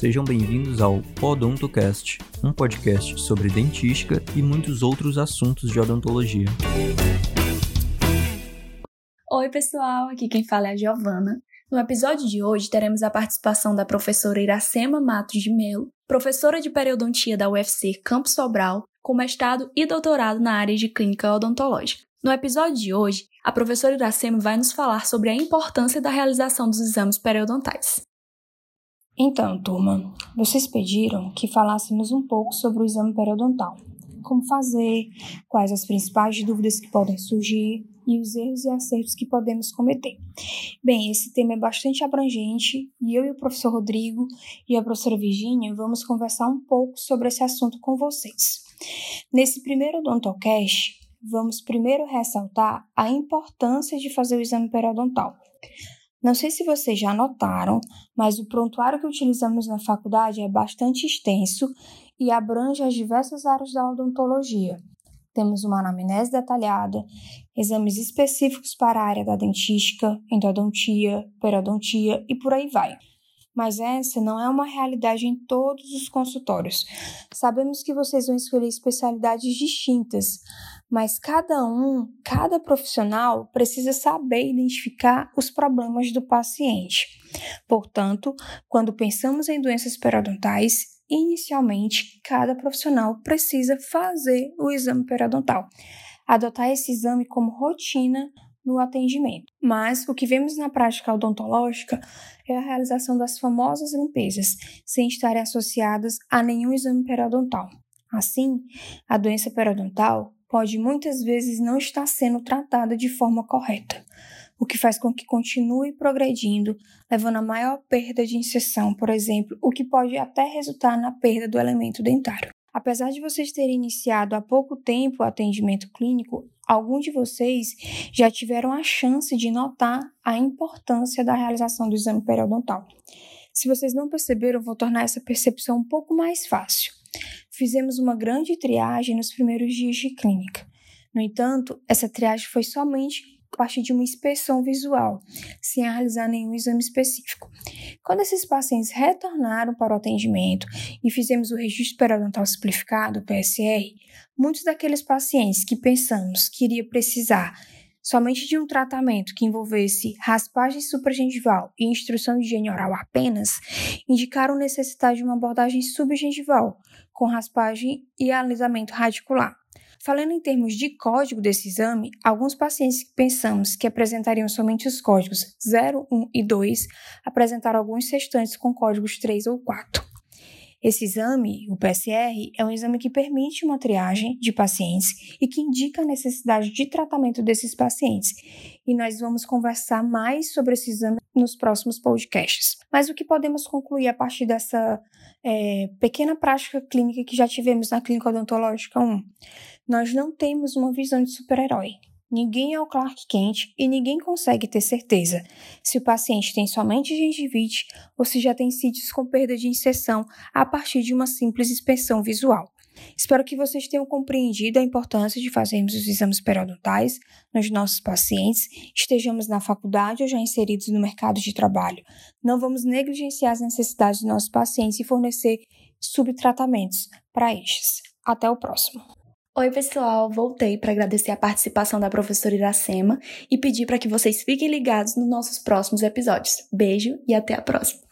Sejam bem-vindos ao Odontocast, um podcast sobre dentística e muitos outros assuntos de odontologia. Oi, pessoal, aqui quem fala é a Giovana. No episódio de hoje teremos a participação da professora Iracema Matos de Melo, professora de periodontia da UFC Campos Sobral, com mestrado e doutorado na área de clínica odontológica. No episódio de hoje, a professora Iracema vai nos falar sobre a importância da realização dos exames periodontais. Então, turma, vocês pediram que falássemos um pouco sobre o exame periodontal. Como fazer, quais as principais dúvidas que podem surgir e os erros e acertos que podemos cometer. Bem, esse tema é bastante abrangente e eu e o professor Rodrigo e a professora Virginia vamos conversar um pouco sobre esse assunto com vocês. Nesse primeiro odontocast, vamos primeiro ressaltar a importância de fazer o exame periodontal. Não sei se vocês já notaram, mas o prontuário que utilizamos na faculdade é bastante extenso e abrange as diversas áreas da odontologia. Temos uma anamnese detalhada, exames específicos para a área da dentística, endodontia, periodontia e por aí vai. Mas essa não é uma realidade em todos os consultórios. Sabemos que vocês vão escolher especialidades distintas, mas cada um, cada profissional precisa saber identificar os problemas do paciente. Portanto, quando pensamos em doenças periodontais, inicialmente cada profissional precisa fazer o exame periodontal. Adotar esse exame como rotina no atendimento. Mas o que vemos na prática odontológica é a realização das famosas limpezas, sem estarem associadas a nenhum exame periodontal. Assim, a doença periodontal pode muitas vezes não estar sendo tratada de forma correta, o que faz com que continue progredindo, levando a maior perda de inserção, por exemplo, o que pode até resultar na perda do elemento dentário. Apesar de vocês terem iniciado há pouco tempo o atendimento clínico, alguns de vocês já tiveram a chance de notar a importância da realização do exame periodontal. Se vocês não perceberam, vou tornar essa percepção um pouco mais fácil fizemos uma grande triagem nos primeiros dias de clínica. No entanto, essa triagem foi somente a partir de uma inspeção visual, sem realizar nenhum exame específico. Quando esses pacientes retornaram para o atendimento e fizemos o registro periodontal simplificado, PSR, muitos daqueles pacientes que pensamos que iria precisar somente de um tratamento que envolvesse raspagem supragengival e instrução de higiene oral apenas, indicaram necessidade de uma abordagem subgengival, com raspagem e alisamento radicular. Falando em termos de código desse exame, alguns pacientes que pensamos que apresentariam somente os códigos 0, 1 e 2 apresentaram alguns restantes com códigos 3 ou 4. Esse exame, o PSR, é um exame que permite uma triagem de pacientes e que indica a necessidade de tratamento desses pacientes. E nós vamos conversar mais sobre esse exame nos próximos podcasts. Mas o que podemos concluir a partir dessa é, pequena prática clínica que já tivemos na clínica odontológica 1? Nós não temos uma visão de super-herói. Ninguém é o Clark Kent e ninguém consegue ter certeza se o paciente tem somente gengivite ou se já tem sítios com perda de inserção a partir de uma simples inspeção visual. Espero que vocês tenham compreendido a importância de fazermos os exames periodontais nos nossos pacientes, estejamos na faculdade ou já inseridos no mercado de trabalho. Não vamos negligenciar as necessidades dos nossos pacientes e fornecer subtratamentos para estes. Até o próximo. Oi, pessoal! Voltei para agradecer a participação da professora Iracema e pedir para que vocês fiquem ligados nos nossos próximos episódios. Beijo e até a próxima!